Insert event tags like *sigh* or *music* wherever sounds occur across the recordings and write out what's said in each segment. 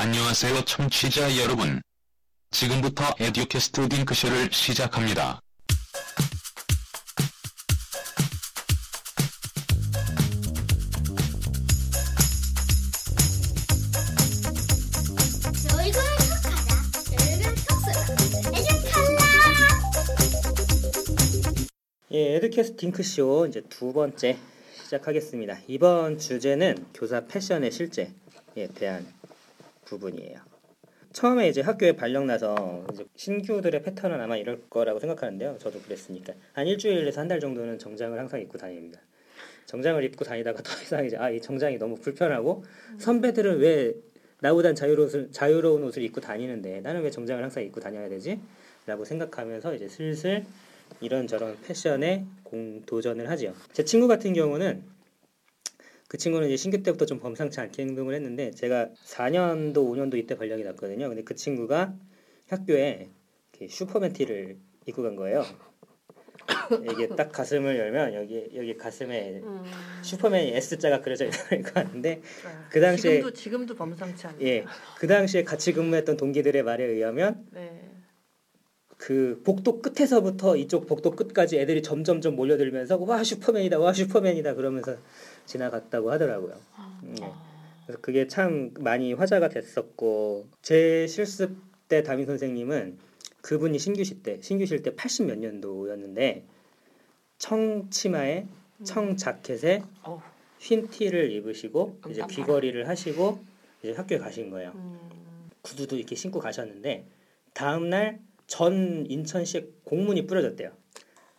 안녕하세요 청취자 여러분. 지금부터 에듀캐스트 딩크쇼를 시작합니다. 예, 에듀캐스트 딩크쇼 이제 두 번째 시작하겠습니다. 이번 주제는 교사 패션의 실제에 대한 부분이에요. 처음에 이제 학교에 발령 나서 이제 신규들의 패턴은 아마 이럴 거라고 생각하는데요. 저도 그랬으니까 한 일주일에서 한 달 정도는 정장을 항상 입고 다닙니다. 정장을 입고 다니다가 더 이상 이제 아 이 정장이 너무 불편하고 선배들은 왜 나보단 자유로운 옷을, 자유로운 옷을 입고 다니는데 나는 왜 정장을 항상 입고 다녀야 되지? 라고 생각하면서 이제 슬슬 이런저런 패션에 공 도전을 하지요. 제 친구 같은 경우는 그 친구는 이제 신규 때부터 좀 범상치 않게 행동을 했는데 제가 4년도 5년도 이때 발령이 났거든요. 근데 그 친구가 학교에 이렇게 슈퍼맨 티를 입고 간 거예요. 이게 딱 가슴을 열면 여기 여기 가슴에 음. 슈퍼맨이 S자가 그려져 있는 거 같은데 그 당시에- 지금도 지금도 범상치 않네. 예, 그 당시에 같이 근무했던 동기들의 말에 의하면 네. 그 복도 끝에서부터 이쪽 복도 끝까지 애들이 점점점 몰려들면서 와 슈퍼맨이다 와 슈퍼맨이다 그러면서 지나갔다고 하더라고요. 음, 예. 그래서 그게 참 많이 화제가 됐었고 제 실습 때 담임 선생님은 그분이 신규실 때 신규실 때 80 몇 년도였는데 청 치마에 청 자켓에 어. 흰 티를 입으시고 이제. 귀걸이를 하시고 이제 학교에 가신 거예요. 음. 구두도 이렇게 신고 가셨는데 다음 날 전 인천시에 공문이 뿌려졌대요.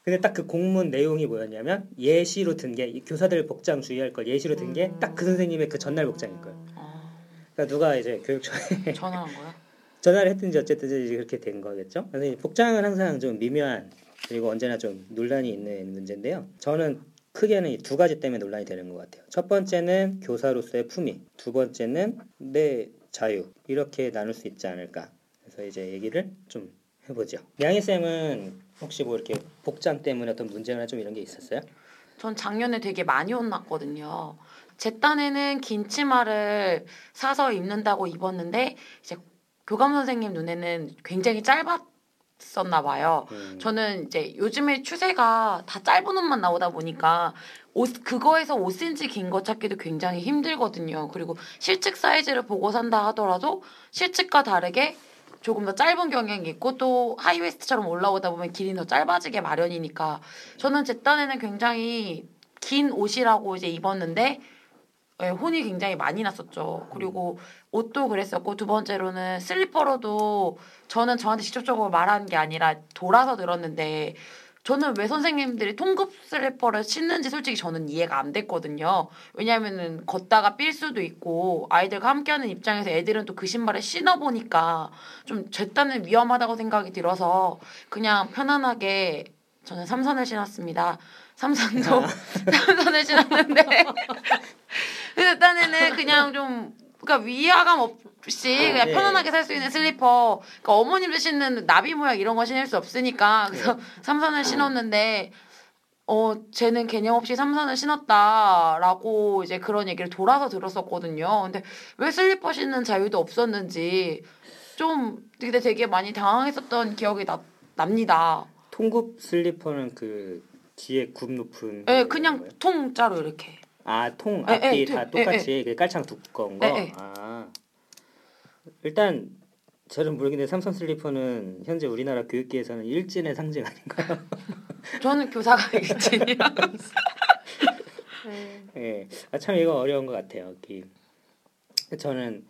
근데 딱 그 공문 내용이 뭐였냐면 예시로 든 게 교사들 복장 주의할 걸 예시로 든 게 딱 그 선생님의 그 전날 복장일 거예요. 아, 그러니까 누가 이제 교육청에 *laughs* 전화한 거야? 전화를 했든지 어쨌든 이제 그렇게 된 거겠죠. 이 복장은 항상 좀 미묘한 그리고 언제나 좀 논란이 있는 문제인데요. 저는 크게는 이두 가지 때문에 논란이 되는 것 같아요. 첫 번째는 교사로서의 품위, 두 번째는 내 자유 이렇게 나눌 수 있지 않을까. 그래서 이제 얘기를 좀 해보죠. 양희 쌤은 혹시 뭐 이렇게 복장 때문에 어떤 문제나 좀 이런 게 있었어요? 전 작년에 되게 많이 혼났거든요. 제 딴에는 긴 치마를 사서 입는다고 입었는데 이제 교감 선생님 눈에는 굉장히 짧았었나 봐요. 음, 저는 이제 요즘에 추세가 다 짧은 옷만 나오다 보니까 옷 그거에서 5cm 긴 거 찾기도 굉장히 힘들거든요. 그리고 실측 사이즈를 보고 산다 하더라도 실측과 다르게 조금 더 짧은 경향이 있고 또 하이웨스트처럼 올라오다 보면 길이 더 짧아지게 마련이니까 저는 제 딴에는 굉장히 긴 옷이라고 이제 입었는데 예, 혼이 굉장히 많이 났었죠. 그리고 옷도 그랬었고 두 번째로는 슬리퍼로도 저는 저한테 직접적으로 말하는 게 아니라 돌아서 들었는데 저는 왜 선생님들이 통급 슬리퍼를 신는지 솔직히 저는 이해가 안 됐거든요. 왜냐하면은 걷다가 삘 수도 있고 아이들과 함께하는 입장에서 애들은 또 그 신발을 신어 보니까 좀제 딴은 위험하다고 생각이 들어서 그냥 편안하게 저는 삼선을 신었습니다. 삼선도 *laughs* 삼선을 신었는데 *laughs* 딴에는 그냥 좀 그러니까 위화감 없이 그냥 네. 편안하게 살 수 있는 슬리퍼. 그러니까 어머님들 신는 나비 모양 이런 거 신을 수 없으니까 그래서 *laughs* 삼선을 신었는데 어 쟤는 개념 없이 삼선을 신었다라고 이제 그런 얘기를 돌아서 들었었거든요. 근데 왜 슬리퍼 신는 자유도 없었는지 좀 근데 되게 많이 당황했었던 기억이 나, 납니다. 통굽 슬리퍼는 그 뒤에 굽 높은 예, 거예요? 그냥 통짜로 이렇게. 아, 통 예, 앞뒤 예, 다 예, 똑같이 그 깔창 두꺼운 거. 아. 일단 저는 모르겠는데 삼선 슬리퍼는 현재 우리나라 교육계에서는 일진의 상징 아닌가요? *laughs* 저는 교사가 일진이라. 네. 예. 아, 참 이거 어려운 것 같아요. 이 저는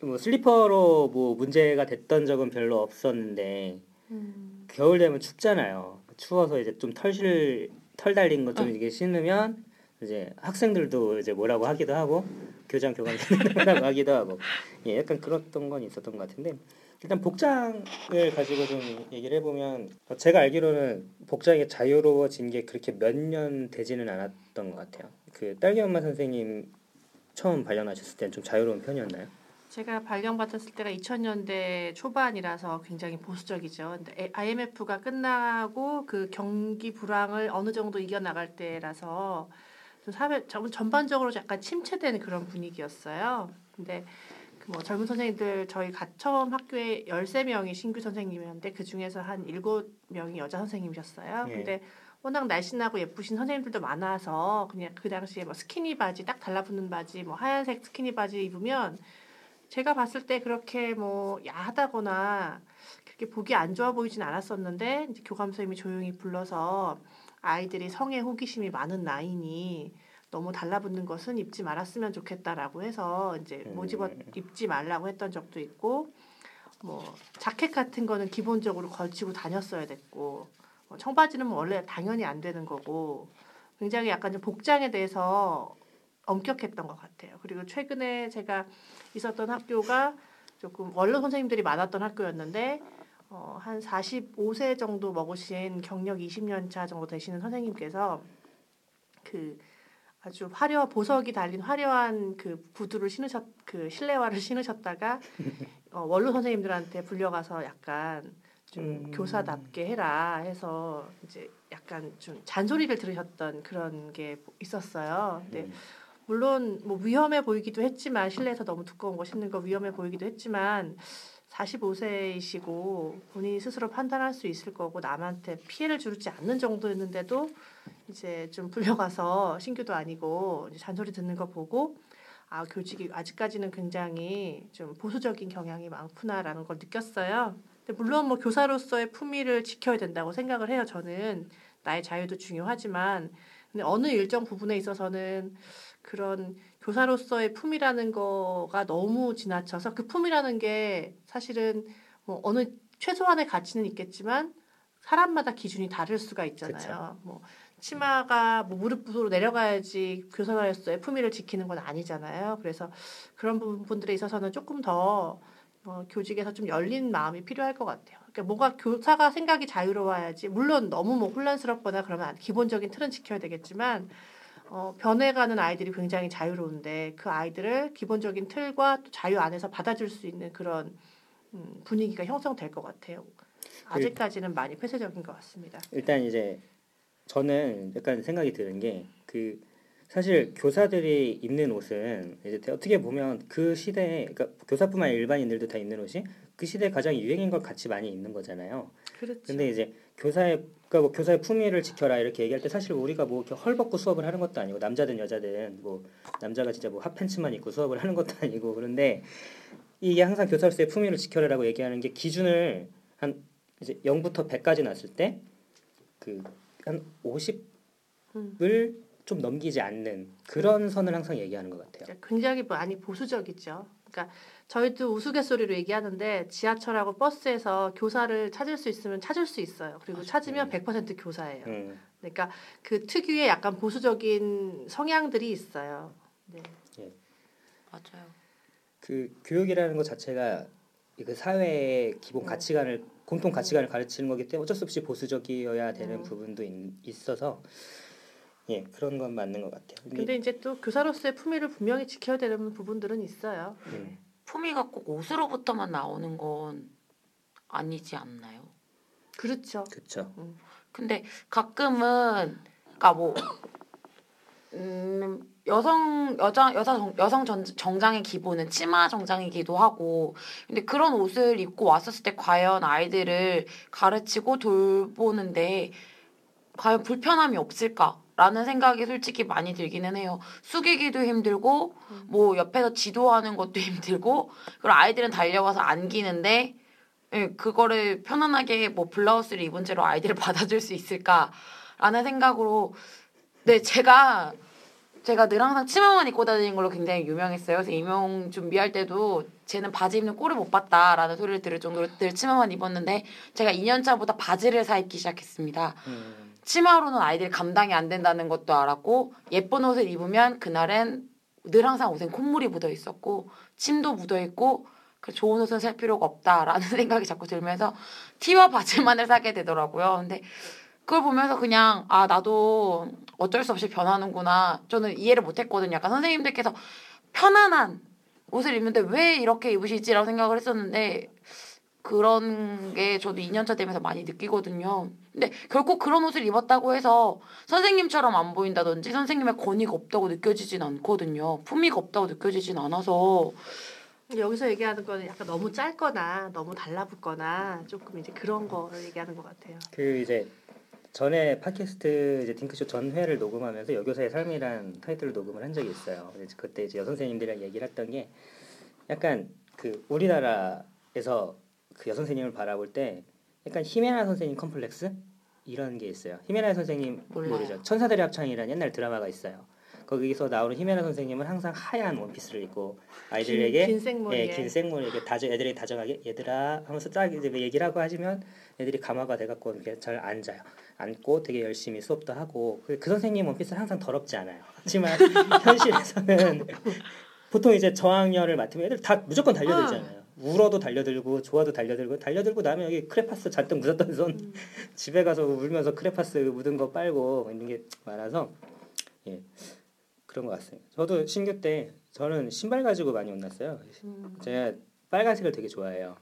뭐 슬리퍼로 뭐 문제가 됐던 적은 별로 없었는데 음. 겨울 되면 춥잖아요. 추워서 이제 좀 털실 털 달린 거좀 이게 신으면 이제 학생들도 이제 뭐라고 하기도 하고 교장 교감생들 뭐라고 하기도 하고 예, 약간 그랬던 건 있었던 것 같은데 일단 복장을 가지고 좀 얘기를 해보면 제가 알기로는 복장이 자유로워진 게 그렇게 몇 년 되지는 않았던 것 같아요. 그 딸기 엄마 선생님 처음 발령하셨을 때는 좀 자유로운 편이었나요? 제가 발령받았을 때가 2000년대 초반이라서 굉장히 보수적이죠. 근데 IMF가 끝나고 그 경기 불황을 어느 정도 이겨나갈 때라서 좀 사회 전- 전반적으로 약간 침체된 그런 분위기였어요. 근데 그뭐 젊은 선생님들 저희 가 처음 학교에 13명이 신규 선생님이었는데 그 중에서 한 7명이 여자 선생님이셨어요. 예. 근데 워낙 날씬하고 예쁘신 선생님들도 많아서 그냥 그 당시에 뭐 스키니 바지 딱 달라붙는 바지 뭐 하얀색 스키니 바지 입으면 제가 봤을 때 그렇게 뭐 야하다거나 그렇게 보기 안 좋아 보이진 않았었는데 이제 교감 선생님이 조용히 불러서 아이들이 성에 호기심이 많은 나이니 너무 달라붙는 것은 입지 말았으면 좋겠다라고 해서 이제 음. 모집어 입지 말라고 했던 적도 있고 뭐 자켓 같은 거는 기본적으로 걸치고 다녔어야 됐고 뭐 청바지는 뭐 원래 당연히 안 되는 거고 굉장히 약간 좀 복장에 대해서 엄격했던 것 같아요. 그리고 최근에 제가 있었던 학교가 조금 원로 선생님들이 많았던 학교였는데 어, 한 45세 정도 먹으신 경력 20년 차 정도 되시는 선생님께서 그 아주 화려 보석이 달린 화려한 그 구두를 신으셨 그 실내화를 *laughs* 신으셨다가 어, 원로 선생님들한테 불려가서 약간 좀 음. 교사답게 해라 해서 이제 약간 좀 잔소리를 들으셨던 그런 게 있었어요. 근데 음. 물론 뭐 위험해 보이기도 했지만 실내에서 너무 두꺼운 거 신는 거 위험해 보이기도 했지만 45세이시고 본인이 스스로 판단할 수 있을 거고 남한테 피해를 주지 않는 정도였는데도 이제 좀 불려가서 신규도 아니고 잔소리 듣는 거 보고 아 교직이 아직까지는 굉장히 좀 보수적인 경향이 많구나라는 걸 느꼈어요. 근데 물론 뭐 교사로서의 품위를 지켜야 된다고 생각을 해요. 저는 나의 자유도 중요하지만 근데 어느 일정 부분에 있어서는 그런 교사로서의 품이라는 거가 너무 지나쳐서 그 품이라는 게 사실은 뭐 어느 최소한의 가치는 있겠지만 사람마다 기준이 다를 수가 있잖아요. 뭐 치마가 뭐 무릎으로 내려가야지 교사로서의 품위를 지키는 건 아니잖아요. 그래서 그런 부분들에 있어서는 조금 더 어, 교직에서 좀 열린 마음이 필요할 것 같아요. 그러니까 뭐가 교사가 생각이 자유로워야지. 물론 너무 뭐 혼란스럽거나 그러면 안- 기본적인 틀은 지켜야 되겠지만 어, 변해가는 아이들이 굉장히 자유로운데 그 아이들을 기본적인 틀과 또 자유 안에서 받아줄 수 있는 그런 음, 분위기가 형성될 것 같아요. 아직까지는 많이 폐쇄적인 것 같습니다. 일단 이제 저는 약간 생각이 드는 게 그 사실 교사들이 입는 옷은 이제 어떻게 보면 그 시대에 그러니까 교사뿐만 아니라 일반인들도 다 입는 옷이 그 시대에 가장 유행인 걸 같이 많이 입는 거잖아요. 그렇죠. 근데 이제 교사의 그러니까 뭐 교사의 품위를 지켜라 이렇게 얘기할 때 사실 우리가 뭐 이렇게 헐벗고 수업을 하는 것도 아니고 남자든 여자든 뭐 남자가 진짜 뭐 핫팬츠만 입고 수업을 하는 것도 아니고 그런데 이게 항상 교사로서의 품위를 지켜라라고 얘기하는 게 기준을 한 이제 0부터 100까지 놨을 때 그 한 50을 음. 좀 넘기지 않는 그런 선을 항상 얘기하는 것 같아요. 굉장히 많이 보수적이죠. 그러니까 저희도 우스갯소리로 얘기하는데 지하철하고 버스에서 교사를 찾을 수 있으면 찾을 수 있어요. 그리고 찾으면 100% 교사예요. 음. 그러니까 그 특유의 약간 보수적인 성향들이 있어요. 네. 맞아요. 그 교육이라는 것 자체가 그 사회의 기본 음. 가치관을 공통 가치관을 가르치는 거기 때문에 어쩔 수 없이 보수적이어야 되는 음. 부분도 있, 있어서 예 그런 건 맞는 것 같아요. 근데, 근데 이제 또 교사로서의 품위를 분명히 지켜야 되는 부분들은 있어요. 네. 음. 품위가 꼭 옷으로부터만 나오는 건 아니지 않나요? 그렇죠. 그렇죠. 근데 가끔은 그러니까 뭐 음, 여성 여자 여자 정, 여성 전, 정장의 기본은 치마 정장이기도 하고 근데 그런 옷을 입고 왔었을 때 과연 아이들을 가르치고 돌보는데 과연 불편함이 없을까 라는 생각이 솔직히 많이 들기는 해요. 숙이기도 힘들고 음. 뭐 옆에서 지도하는 것도 *laughs* 힘들고 그리고 아이들은 달려와서 안기는데 예, 그거를 편안하게 뭐 블라우스를 입은 채로 아이들을 *laughs* 받아줄 수 있을까라는 생각으로 네 제가 제가 늘 항상 치마만 입고 다니는 걸로 굉장히 유명했어요. 그래서 임용 준비할 때도 쟤는 바지 입는 꼴을 못 봤다라는 소리를 들을 정도로 늘 치마만 입었는데 제가 2년 차부터 바지를 사 입기 시작했습니다. 음, 치마로는 아이들이 감당이 안 된다는 것도 알았고 예쁜 옷을 입으면 그날은 늘 항상 옷엔 콧물이 묻어 있었고 침도 묻어 있고 그 좋은 옷은 살 필요가 없다라는 *laughs* 생각이 자꾸 들면서 티와 바지만을 사게 되더라고요. 근데 그걸 보면서 그냥 아 나도 어쩔 수 없이 변하는구나. 저는 이해를 못했거든요. 약간 선생님들께서 편안한 옷을 입는데 왜 이렇게 입으시지라고 생각을 했었는데 그런 게 저도 2년차 되면서 많이 느끼거든요. 근데 결국 그런 옷을 입었다고 해서 선생님처럼 안 보인다든지 선생님의 권위가 없다고 느껴지진 않거든요. 품위가 없다고 느껴지진 않아서 여기서 얘기하는 거는 약간 너무 짧거나 너무 달라붙거나 조금 이제 그런 거를 얘기하는 것 같아요. 그 이제 전에 팟캐스트 이제 딩크쇼 전회를 녹음하면서 여교사의 삶이란 타이틀로 녹음을 한 적이 있어요. 그때 이제 여선생님들이랑 얘기를 했던 게 약간 그 우리나라에서 그 여선생님을 바라볼 때 약간 히메나 선생님 컴플렉스 이런 게 있어요. 히메나 선생님 몰라요. 모르죠? 천사들의 합창이라는 옛날 드라마가 있어요. 거기서 나오는 히메나 선생님은 항상 하얀 원피스를 입고 아이들에게 긴, 생머리에 예, 긴 생머리에 다져 애들이 다정하게 얘들아 하면서 딱 이제 뭐 얘기를 하고 하시면 애들이 감화가 돼갖고 이렇게 잘 앉아요. 앉고 되게 열심히 수업도 하고 그, 그 선생님 원피스는 항상 더럽지 않아요. 하지만 *laughs* 현실에서는 보통 이제 저학년을 맡으면 애들 다 무조건 달려들잖아요. 울어도 달려들고 좋아도 달려들고 달려들고 나면 여기 크레파스 잔뜩 묻었던 손 음. *laughs* 집에 가서 울면서 크레파스 묻은 거 빨고 있는 게 많아서 예 그런 것 같습니다. 저도 신규 때 저는 신발 가지고 많이 혼났어요. 음. 제가 빨간색을 되게 좋아해요.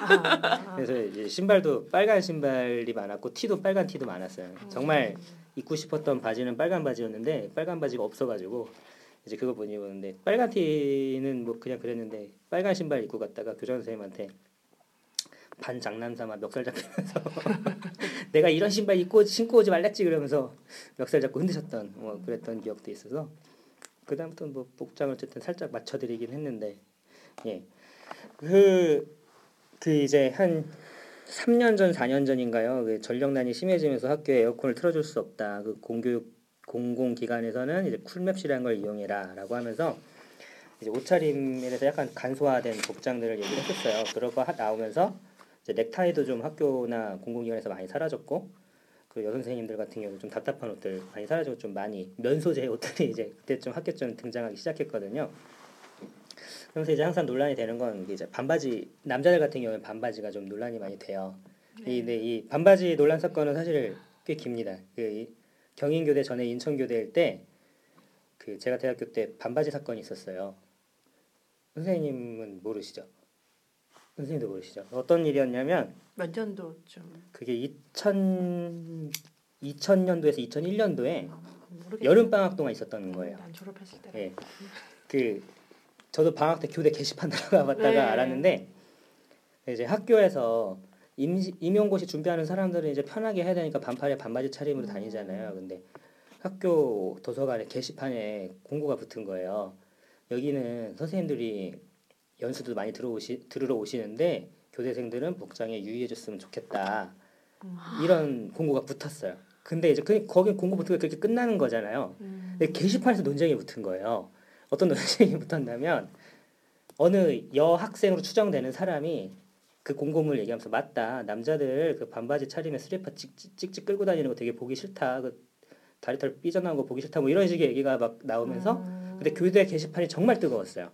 아, *laughs* 아. 그래서 이제 신발도 빨간 신발이 많았고 티도 빨간 티도 많았어요. 정말 입고 싶었던 바지는 빨간 바지였는데 빨간 바지가 없어가지고 이제 그거 못 입었는데 빨간 티는 뭐 그냥 그랬는데 빨간 신발 입고 갔다가 교장 선생님한테 반 장난 삼아 멱살 잡히면서 *laughs* 내가 이런 신발 입고 신고 오지 말랬지 그러면서 멱살 잡고 흔드셨던 뭐 그랬던 기억도 있어서 그 다음부터 뭐 복장을 어쨌든 살짝 맞춰드리긴 했는데 예그 그 이제 한 3년 전, 4년 전인가요? 그 전력난이 심해지면서 학교에 에어컨을 틀어줄 수 없다. 그 공교육 공공기관에서는 이제 쿨맵실이라는 걸 이용해라라고 하면서 이제 옷차림에 대해서 약간 간소화된 복장들을 얘기를 했었어요. 하- 나오면서 이제 넥타이도 좀 학교나 공공기관에서 많이 사라졌고 그 여선생님들 같은 경우 좀 답답한 옷들 많이 사라지고 좀 많이 면소재 옷들이 이제 그때쯤 학교쯤 등장하기 시작했거든요. 그러면서 이제 항상 논란이 되는 건 이제 반바지 남자들 같은 경우는 반바지가 좀 논란이 많이 돼요. 이, 근데 이 반바지 논란 사건은 사실 꽤 깁니다. 그 이 경인교대 전에 인천교대일 때 그 제가 대학교 때 반바지 사건이 있었어요. 선생님은 모르시죠? 선생님도 모르시죠? 어떤 일이었냐면 몇 년도 좀 그게 2000 2000년도에서 2001년도에 모르겠 여름 방학 동안 있었던 거예요. 난 졸업했을 때. 예. 그 저도 방학 때 교대 게시판 *laughs* 들어가 봤다가 네. 알았는데 이제 학교에서 임시, 임용고시 준비하는 사람들은 이제 편하게 해야 되니까 반팔에 반바지 차림으로 다니잖아요. 근데 학교 도서관에 게시판에 공고가 붙은 거예요. 여기는 선생님들이 연수도 많이 들어오시 들으러 오시는데 교대생들은 복장에 유의해줬으면 좋겠다. 음. 이런 공고가 붙었어요. 근데 이제 그 거기 공고 붙은 게 그렇게 끝나는 거잖아요. 음. 근데 게시판에서 논쟁이 붙은 거예요. 어떤 논쟁이 *laughs* 붙었냐면 어느 여학생으로 추정되는 사람이 그 공고문을 얘기하면서 맞다 남자들 그 반바지 차림에 스리퍼 찍찍, 찍찍 끌고 다니는 거 되게 보기 싫다 그 다리털 삐져나온 거 보기 싫다 뭐 이런 식의 얘기가 막 나오면서 음. 근데 교대 게시판이 정말 뜨거웠어요.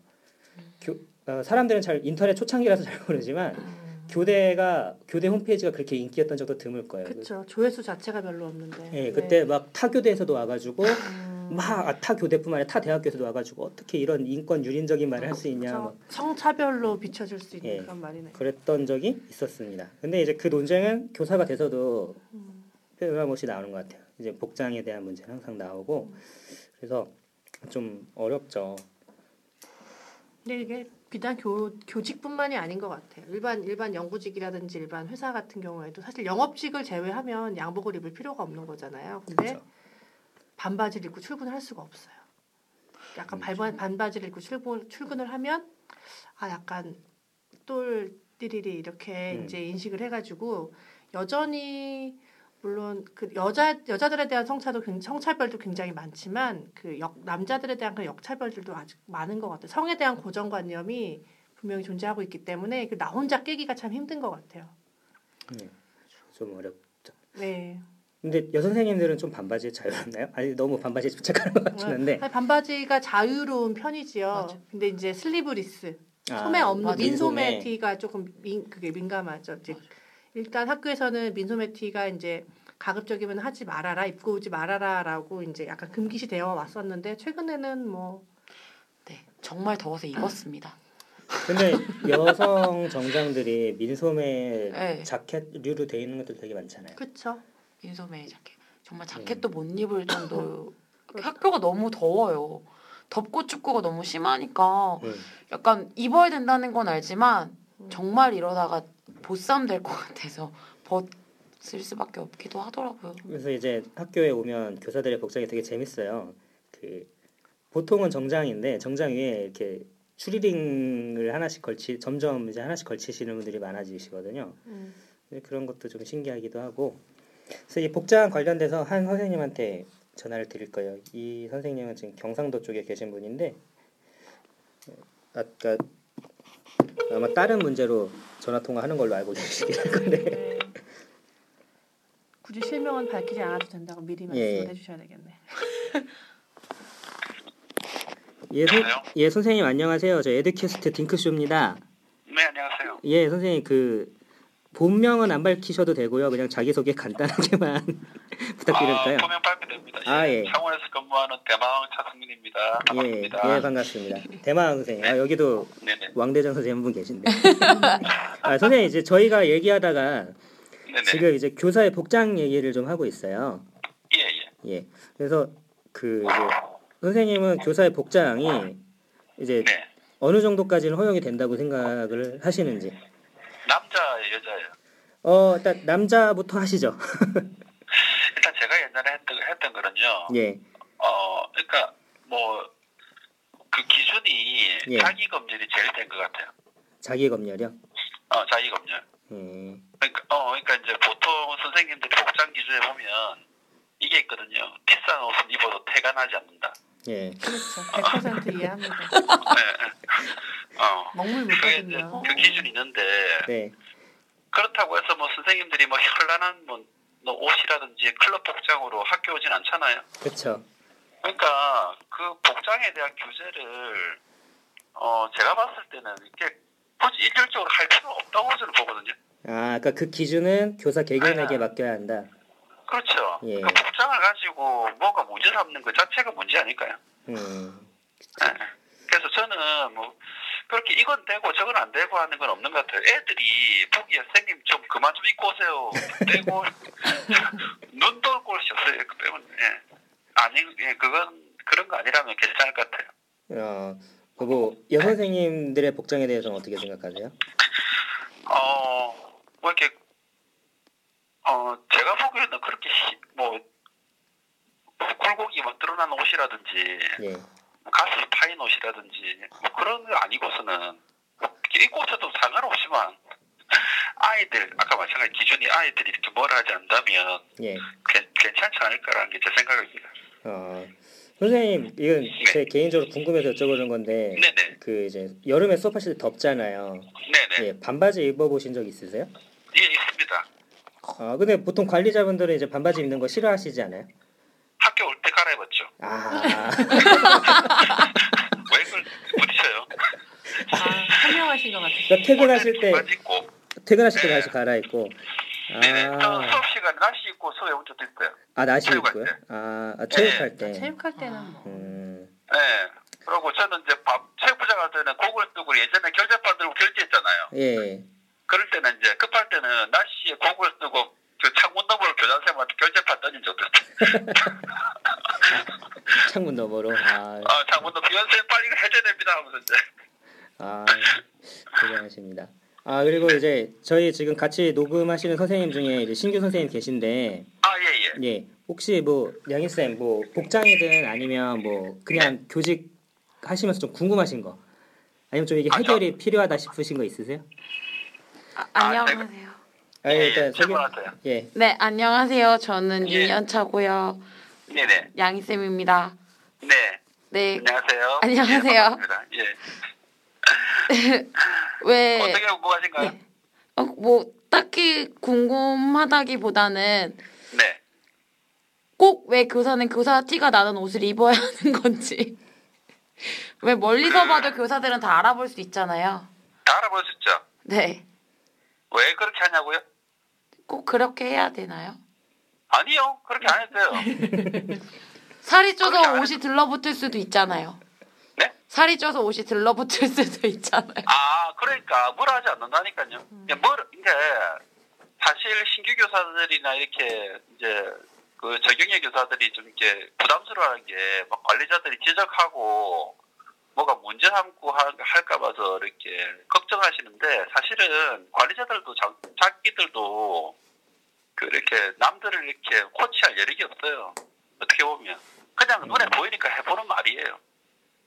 교, 어, 사람들은 잘 인터넷 초창기라서 잘 모르지만 음. 교대가 교대 홈페이지가 그렇게 인기였던 적도 드물 거예요. 그렇죠. 조회수 자체가 별로 없는데. 예, 그때 막 타 교대에서도 와가지고 음. 막 타 교대뿐만 아니라 타 대학교에서도 와가지고 어떻게 이런 인권 유린적인 말을 할 수 있냐 그렇죠. 뭐 성차별로 비춰줄 수 있는 예. 그런 말이네. 그랬던 적이 있었습니다. 근데 이제 그 논쟁은 교사가 돼서도 음. 변함없이 나오는 것 같아요. 이제 복장에 대한 문제는 항상 나오고 그래서 좀 어렵죠. 근데 이게 비단 교, 교직뿐만이 아닌 것 같아요. 일반 일반 연구직이라든지 일반 회사 같은 경우에도 사실 영업직을 제외하면 양복을 입을 필요가 없는 거잖아요. 근데 그렇죠. 반바지를 입고 출근을 할 수가 없어요. 약간 발반 반바지를 입고 출근 출근을 하면 아 약간 똘 띠리리 이렇게 음. 이제 인식을 해가지고 여전히 물론 그 여자 여자들에 대한 성차도 굉- 성차별도 굉장히 많지만 그 역, 남자들에 대한 그 역차별들도 아직 많은 것 같아요. 성에 대한 고정관념이 분명히 존재하고 있기 때문에 그 나 혼자 깨기가 참 힘든 것 같아요. 네, 좀 어렵죠. 네. 근데 여선생님들은 좀 반바지에 자유롭나요? *laughs* 아니 너무 반바지에 집착하는 것 같긴 한데 아니, 반바지가 자유로운 편이지요. 맞아. 근데 이제 슬리브리스 아, 소매 없는. 민소매. 티가 조금 민 그게 민감하죠. 이제 일단 학교에서는 민소매 티가 이제 가급적이면 하지 말아라 입고 오지 말아라라고 이제 약간 금기시 되어 왔었는데 최근에는 뭐 네, 정말 더워서 입었습니다. *laughs* 근데 여성 정장들이 민소매 네. 자켓류로 돼 있는 것들 되게 많잖아요. 그쵸. 민소매 자켓. 정말 네. 자켓도 못 입을 정도. *laughs* 학교가 너무 더워요. 덥고 춥고가 너무 심하니까 음. 약간 입어야 된다는 건 알지만 정말 이러다가 보쌈 될 것 같아서 벗을 수밖에 없기도 하더라고요. 그래서 이제 학교에 오면 교사들의 복장이 되게 재밌어요. 그 보통은 정장인데 정장 위에 이렇게 추리링을 하나씩 걸치 점점 이제 하나씩 걸치시는 분들이 많아지시거든요. 음. 그런 것도 좀 신기하기도 하고. 그래서 이 복장 관련돼서 한 선생님한테 전화를 드릴 거예요. 이 선생님은 지금 경상도 쪽에 계신 분인데 아까 아마 다른 문제로 전화 통화하는 걸로 알고 계시긴 할 건데. 네. 굳이 실명은 밝히지 않아도 된다고 미리 말씀을 예, 예. 해주셔야 되겠네. *laughs* 예, 선? 예 선생님 안녕하세요. 저 에듀캐스트 딩크쇼입니다. 네, 안녕하세요. 예 선생님 그 본명은 안 밝히셔도 되고요. 그냥 자기 소개 간단하게만 *laughs* 부탁드릴까요? 아, 포명 발표됩니다. 아, 예. 창원에서 근무하는 대망 차승민입니다. 예, 반갑습니다. 예 반갑습니다. 대만 선생님. 아 여기도 네네. 왕대전 선생님 한 분 계신데. *laughs* 아 선생님 이제 저희가 얘기하다가 네네. 지금 이제 교사의 복장 얘기를 좀 하고 있어요. 예, 예. 예. 그래서 그 이제 선생님은 교사의 복장이 이제 네. 어느 정도까지는 허용이 된다고 생각을 하시는지. 남자예요, 여자예요? 어 일단 남자부터 하시죠. *laughs* 일단 제가 옛날에 했던, 했던 거는요. 예. 어, 그러니까 뭐 그 기준이 예. 자기 검열이 제일 된 것 같아요. 자기 검열이요. 어, 자기 검열. 예. 그러니까, 어, 그러니까 이제 보통 선생님들 복장 기준에 보면 이게 있거든요. 비싼 옷을 입어도 태가 나지 않는다. 예. 그렇죠. 100% *laughs* 이해합니다. 네. 어. 먹물 묻거든요. 그 기준이 있는데 네. 그렇다고 해서 뭐 선생님들이 뭐 현란한 뭐, 뭐 옷이라든지 클럽 복장으로 학교 오진 않잖아요. 그렇죠. 그러니까 그 복장에 대한 규제를 어 제가 봤을 때는 이렇게 굳이 일률적으로 할 필요가 없다고 저는 보거든요. 아, 그러니까 그 기준은 교사 개개인에게 아. 맡겨야 한다. 그렇죠. 예. 그 복장을 가지고 뭐가 문제 삼는 것 자체가 문제 아닐까요? 음. 예. 그래서 저는 뭐 그렇게 이건 되고 저건 안 되고 하는 건 없는 것 같아요. 애들이 보기에 선생님 좀 그만 좀 입고 오세요. 떼고 *laughs* 눈돌 곳이 없어요. 그 빼면 예. 아니 예, 그건 그런 거 아니라면 괜찮을 것 같아요. 어, 그뭐 여선생님들의 복장에 대해서는 어떻게 생각하세요? 어, 뭐 이렇게, 어, 제가 보기에는 그렇게, 시- 뭐, 굴곡이 막 드러난 옷이라든지, 예. 가슴이 파인 옷이라든지, 뭐 그런 거 아니고서는, 입고 오셔도 상관없지만, 아이들, 아까 마찬가지 기준이 아이들이 이렇게 뭘 하지 않다면, 예. 괜- 괜찮지 않을까라는 게 제 생각입니다. 어, 선생님 이건 제 개인적으로 궁금해서 여쭤보는 건데 네네, 그 이제 여름에 수업하실 때 덥잖아요. 네네. 예, 반바지 입어보신 적 있으세요? 예, 있습니다. 아, 근데 보통 관리자분들은 이제 반바지 입는 거 싫어하시지 않아요? 아, 왜 그걸 부딪혀요? 아, 현명하신 것 같아요. 그러니까 퇴근하실 때 입고, 퇴근하실 때 네. 다시 갈아입고. 네네. 저 아, 수업 시간에 날씨 입고 수업에 온 적도 있어요. 아 날씨 입고요? 때. 아, 아 체육할 때. 체육할 때는 뭐. 음, 네. 그리고 저는 이제 밥, 체육부장 할 때는 곡을 쓰고 예전에 결제판 들고 결제했잖아요. 예. 그럴 때는 이제 급할 때는 날씨에 곡을 쓰고 그 창문 너머로 교장선생님한테 결제판 던진 적도 있어요. *laughs* *laughs* 창문 너머로. 아, 아, 창문 너머 교장선생님 빨리 이거 해줘야 됩니다 하면서 이제. 아, 대단하십니다. 아 그리고 이제 저희 지금 같이 녹음하시는 선생님 중에 이제 신규 선생님 계신데 아, 예, 예. 예 혹시 뭐 양희 쌤뭐 복장이든 아니면 뭐 그냥 교직 하시면서 좀 궁금하신 거 아니면 좀 이게 아, 저- 해결이 필요하다 싶으신 거 있으세요? 아, 아, 안녕하세요. 아 예, 일단 예, 소개. 예 네, 안녕하세요. 저는 예. 2년 차고요. 네네. 양희 쌤입니다. 네. 네. 안녕하세요. 안녕하세요. 예, 반갑습니다. 예. *laughs* 왜 어떻게 궁금하신가요? 네. 어, 뭐 딱히 궁금하다기보다는 네. 꼭 왜 교사는 교사 티가 나는 옷을 입어야 하는 건지. *laughs* 왜 멀리서 봐도 교사들은 다 알아볼 수 있잖아요. 다 알아볼 수 있죠? 네. 왜 그렇게 하냐고요? 꼭 그렇게 해야 되나요? 아니요. 그렇게 안 돼요. *laughs* 살이 쪄서 옷이 들러붙을 수도 있잖아요. 네? 살이 쪄서 옷이 들러붙을 수도 있잖아요. 아, 그러니까 뭘 하지 않는다니까요. 음. 뭘, 이게 사실 신규 교사들이나 이렇게 이제 그 적용의 교사들이 좀 이렇게 부담스러워하는 게 막 관리자들이 지적하고 뭐가 문제 삼고 하- 할까 봐서 이렇게 걱정하시는데 사실은 관리자들도 자, 자기들도 그렇게 남들을 이렇게 코치할 여력이 없어요. 어떻게 보면 그냥 눈에 보이니까 해보는 말이에요.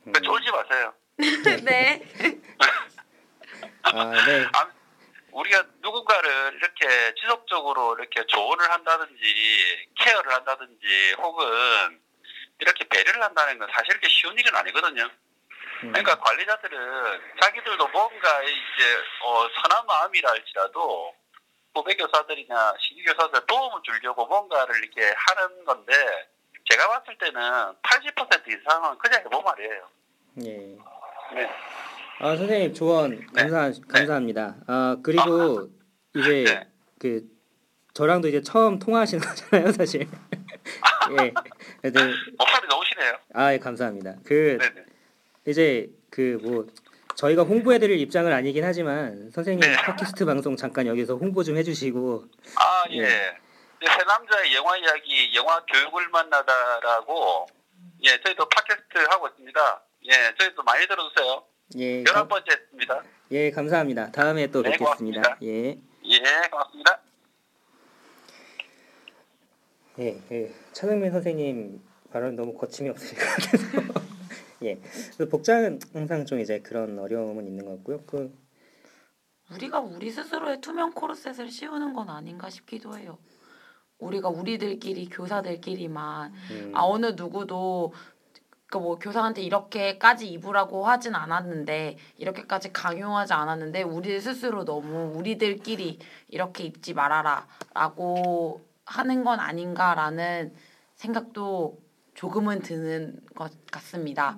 음. 그러니까 쫄지 마세요. *laughs* 네. 아, 네. *laughs* 우리가 누군가를 이렇게 지속적으로 이렇게 조언을 한다든지 케어를 한다든지 혹은 이렇게 배려를 한다는 건 사실 그렇게 쉬운 일은 아니거든요. 음. 그러니까 관리자들은 자기들도 뭔가 이제 어, 선한 마음이라 할지라도 후배 교사들이나 신규 교사들 도움을 주려고 뭔가를 이렇게 하는 건데 제가 봤을 때는 80% 이상은 그냥 해보 말이에요. 예. 네. 아 선생님 조언 감사 감사합니다. 아 그리고 이제 네. 그 저랑도 이제 처음 통화하시는 *laughs* 거잖아요, 사실. *laughs* 예. 애들 목소리 좋으시네요. 아 예, 감사합니다. 그 네네. 이제 그 뭐 저희가 홍보해드릴 입장은 아니긴 하지만 선생님 네. 팟캐스트 방송 잠깐 여기서 홍보 좀 해주시고 아, 예. 예. 네, 새 남자의 영화 이야기, 영화 교육을 만나다라고, 예, 저희도 팟캐스트 하고 있습니다. 예, 저희도 많이 들어주세요. 예, 열한 감, 번째 했습니다. 예 감사합니다. 다음에 또 네, 뵙겠습니다. 고맙습니다. 예. 예, 고맙습니다. 예, 예. 차승민 선생님 발언 너무 거침이 없으실 *laughs* 예, 그 복장은 항상 좀 이제 그런 어려움은 있는 것 같고요. 그 우리가 우리 스스로의 투명 코르셋을 씌우는 건 아닌가 싶기도 해요. 우리가 우리들끼리 교사들끼리만 음, 아 어느 누구도 그뭐 교사한테 이렇게까지 입으라고 하진 않았는데 이렇게까지 강요하지 않았는데 우리 스스로 너무 우리들끼리 이렇게 입지 말아라라고 하는 건 아닌가라는 생각도 조금은 드는 것 같습니다.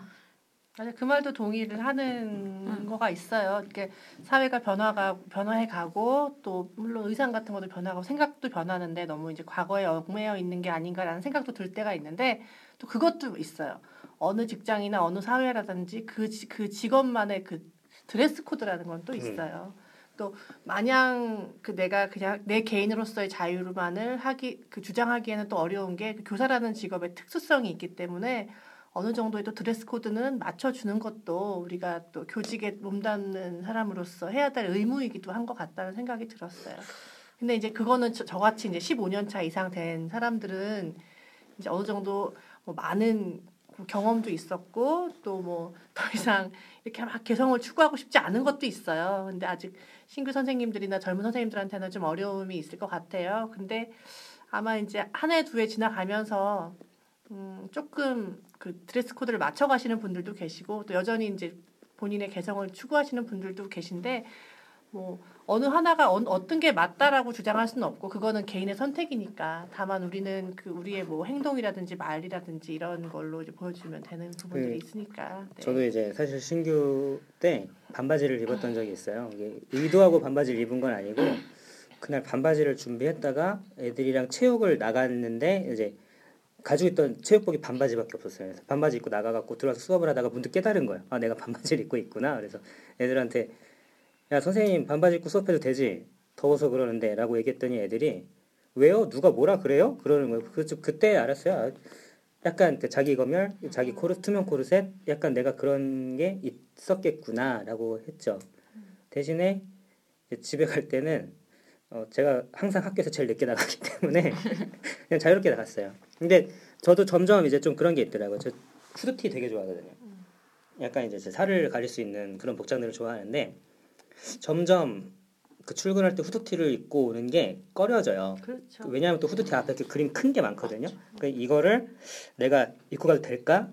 맞아요. 그 말도 동의를 하는 거가 있어요. 이렇게 사회가 변화가 변화해 가고 또 물론 의상 같은 것도 변하고 생각도 변하는데 너무 이제 과거에 얽매여 있는 게 아닌가라는 생각도 들 때가 있는데 또 그것도 있어요. 어느 직장이나 어느 사회라든지 그, 지- 그 직업만의 그 드레스 코드라는 건 또 있어요. 또 마냥 그 내가 그냥 내 개인으로서의 자유만을 하기 그 주장하기에는 또 어려운 게 그 교사라는 직업의 특수성이 있기 때문에 어느 정도의 또 드레스 코드는 맞춰주는 것도 우리가 또 교직에 몸담는 사람으로서 해야 될 의무이기도 한 것 같다는 생각이 들었어요. 근데 이제 그거는 저, 저같이 이제 15년 차 이상 된 사람들은 이제 어느 정도 뭐 많은 경험도 있었고 또 뭐 더 이상 이렇게 막 개성을 추구하고 싶지 않은 것도 있어요. 근데 아직 신규 선생님들이나 젊은 선생님들한테는 좀 어려움이 있을 것 같아요. 근데 아마 이제 한 해 두 해 지나가면서 음, 조금 그 드레스 코드를 맞춰 가시는 분들도 계시고 또 여전히 이제 본인의 개성을 추구하시는 분들도 계신데 뭐 어느 하나가 어, 어떤 게 맞다라고 주장할 수는 없고 그거는 개인의 선택이니까 다만 우리는 그 우리의 뭐 행동이라든지 말이라든지 이런 걸로 이제 보여주면 되는 부분들이 그, 있으니까 네. 저도 이제 사실 신규 때 반바지를 입었던 적이 있어요. 이게 의도하고 반바지를 입은 건 아니고 그날 반바지를 준비했다가 애들이랑 체육을 나갔는데 이제 가지고 있던 체육복이 반바지밖에 없었어요. 그래서 반바지 입고 나가갖고 들어와서 수업을 하다가 문득 깨달은 거예요. 아 내가 반바지를 입고 있구나. 그래서 애들한테 야 선생님 반바지 입고 수업해도 되지 더워서 그러는데 라고 얘기했더니 애들이 왜요? 누가 뭐라 그래요? 그러는 거예요. 그래서 그때 알았어요. 아, 약간 그 자기 검열, 자기 코르 투명 코르셋, 약간 내가 그런 게 있었겠구나라고 했죠. 대신에 집에 갈 때는 어, 제가 항상 학교에서 제일 늦게 나가기 *laughs* 때문에 그냥 자유롭게 나갔어요. 근데 저도 점점 이제 좀 그런 게 있더라고요. 저 후드티 되게 좋아하거든요. 약간 이제 제 살을 가릴 수 있는 그런 복장들을 좋아하는데 점점 그 출근할 때 후드티를 입고 오는 게 꺼려져요. 그렇죠. 왜냐하면 또 후드티 앞에 이렇게 그림 큰 게 많거든요. 그러니까 이거를 내가 입고 가도 될까?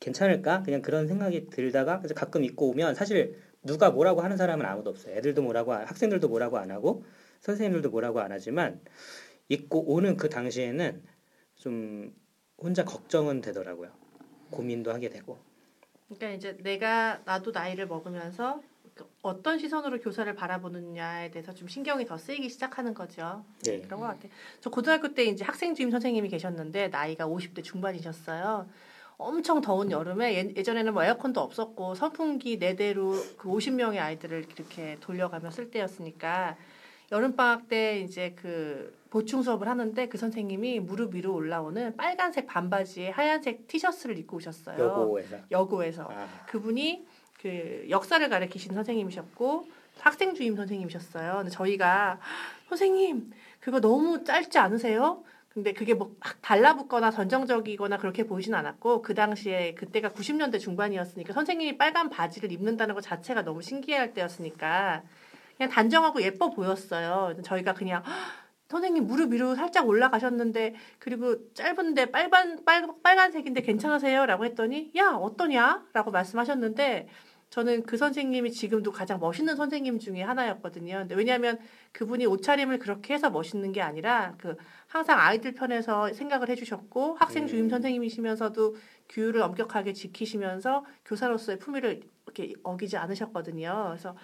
괜찮을까? 그냥 그런 생각이 들다가 그래서 가끔 입고 오면 사실 누가 뭐라고 하는 사람은 아무도 없어요. 애들도 뭐라고 안- 학생들도 뭐라고 안 하고 선생님들도 뭐라고 안 하지만 입고 오는 그 당시에는 좀 혼자 걱정은 되더라고요. 고민도 하게 되고. 그러니까 이제 내가 나도 나이를 먹으면서 그 어떤 시선으로 교사를 바라보느냐에 대해서 좀 신경이 더 쓰이기 시작하는 거죠. 네. 그런 것 같아요. 저 고등학교 때 이제 학생 주임 선생님이 계셨는데 나이가 50대 중반이셨어요. 엄청 더운 여름에 예- 예전에는 뭐 에어컨도 없었고 선풍기 네 대로 그 50명의 아이들을 이렇게 돌려가며 쓸 때였으니까 여름 방학 때 이제 그 보충 수업을 하는데 그 선생님이 무릎 위로 올라오는 빨간색 반바지에 하얀색 티셔츠를 입고 오셨어요. 여고에서. 여고에서 아, 그분이 그 역사를 가르치신 선생님이셨고 학생 주임 선생님이셨어요. 근데 저희가 선생님 그거 너무 짧지 않으세요? 근데 그게 뭐 막 달라붙거나 선정적이거나 그렇게 보이진 않았고 그 당시에 그때가 90년대 중반이었으니까 선생님이 빨간 바지를 입는다는 것 자체가 너무 신기할 때였으니까 그냥 단정하고 예뻐 보였어요. 저희가 그냥 "헉, 선생님 무릎 위로 살짝 올라가셨는데 그리고 짧은데 빨간 빨, 빨간색인데 괜찮으세요?라고 했더니 야 어떠냐?라고 말씀하셨는데 저는 그 선생님이 지금도 가장 멋있는 선생님 중에 하나였거든요. 근데 왜냐하면 그분이 옷차림을 그렇게 해서 멋있는 게 아니라 그 항상 아이들 편에서 생각을 해주셨고 학생 주임 음. 선생님이시면서도 규율을 엄격하게 지키시면서 교사로서의 품위를 이렇게 어기지 않으셨거든요. 그래서 저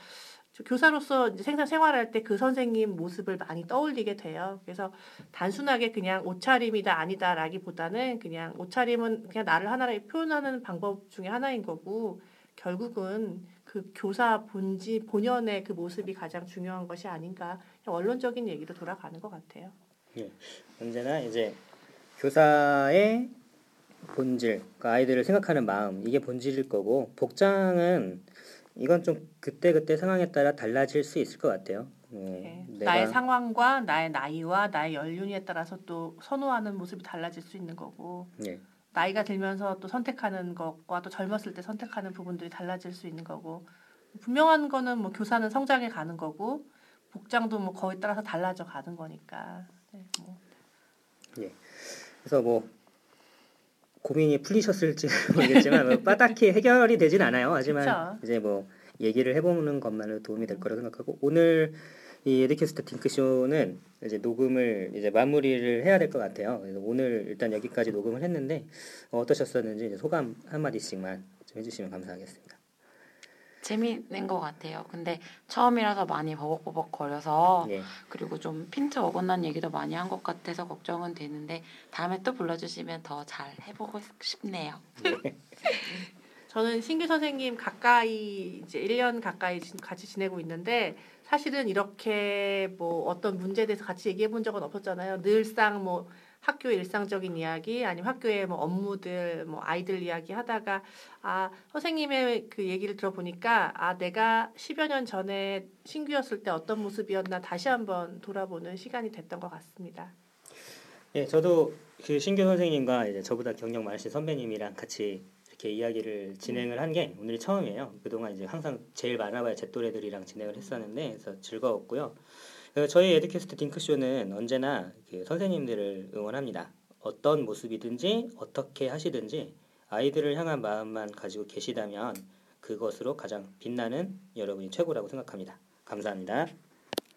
교사로서 이제 생산 생활할 때 그 선생님 모습을 많이 떠올리게 돼요. 그래서 단순하게 그냥 옷차림이다 아니다라기보다는 그냥 옷차림은 그냥 나를 하나의 표현하는 방법 중에 하나인 거고 결국은 그 교사 본지 본연의 그 모습이 가장 중요한 것이 아닌가 원론적인 얘기로 돌아가는 것 같아요. 언제나 이제 교사의 본질, 그러니까 아이들을 생각하는 마음 이게 본질일 거고 복장은 이건 좀 그때 그때 상황에 따라 달라질 수 있을 것 같아요. 네, 네. 나의 상황과 나의 나이와 나의 연륜에 따라서 또 선호하는 모습이 달라질 수 있는 거고 네. 나이가 들면서 또 선택하는 것과 또 젊었을 때 선택하는 부분들이 달라질 수 있는 거고 분명한 거는 뭐 교사는 성장해 가는 거고 복장도 뭐 거에 따라서 달라져 가는 거니까 네, 뭐. 그래서 뭐 고민이 풀리셨을지 모르겠지만 뭐 빠딱히 해결이 되진 않아요. 하지만 그쵸. 이제 뭐 얘기를 해보는 것만으로 도움이 될 거라 생각하고 오늘 이 에듀캐스트 딩크쇼는 이제 녹음을 이제 마무리를 해야 될 것 같아요. 그래서 오늘 일단 여기까지 녹음을 했는데 어, 어떠셨었는지 이제 소감 한 마디씩만 좀 해주시면 감사하겠습니다. 재밌는 것 같아요. 근데 처음이라서 많이 버벅버벅 거려서 예. 그리고 좀 핀트 어긋난 얘기도 많이 한 것 같아서 걱정은 되는데 다음에 또 불러주시면 더 잘 해보고 싶네요. *laughs* 저는 신규 선생님 가까이 이제 1년 가까이 지- 같이 지내고 있는데 사실은 이렇게 뭐 어떤 문제에 대해서 같이 얘기해 본 적은 없었잖아요. 늘상 뭐 학교의 일상적인 이야기 아니면 학교의 뭐 업무들 뭐 아이들 이야기 하다가 아 선생님의 그 얘기를 들어보니까 아 내가 10여 년 전에 신규였을 때 어떤 모습이었나 다시 한번 돌아보는 시간이 됐던 것 같습니다. 예, 저도 그 신규 선생님과 이제 저보다 경력 많으신 선배님이랑 같이 이렇게 이야기를 진행을 한 게 오늘이 처음이에요. 그동안 이제 항상 제일 많아봐야 제 또래들이랑 진행을 했었는데 그래서 즐거웠고요. 저희 에듀캐스트 딩크쇼는 언제나 그 선생님들을 응원합니다. 어떤 모습이든지 어떻게 하시든지 아이들을 향한 마음만 가지고 계시다면 그것으로 가장 빛나는 여러분이 최고라고 생각합니다. 감사합니다.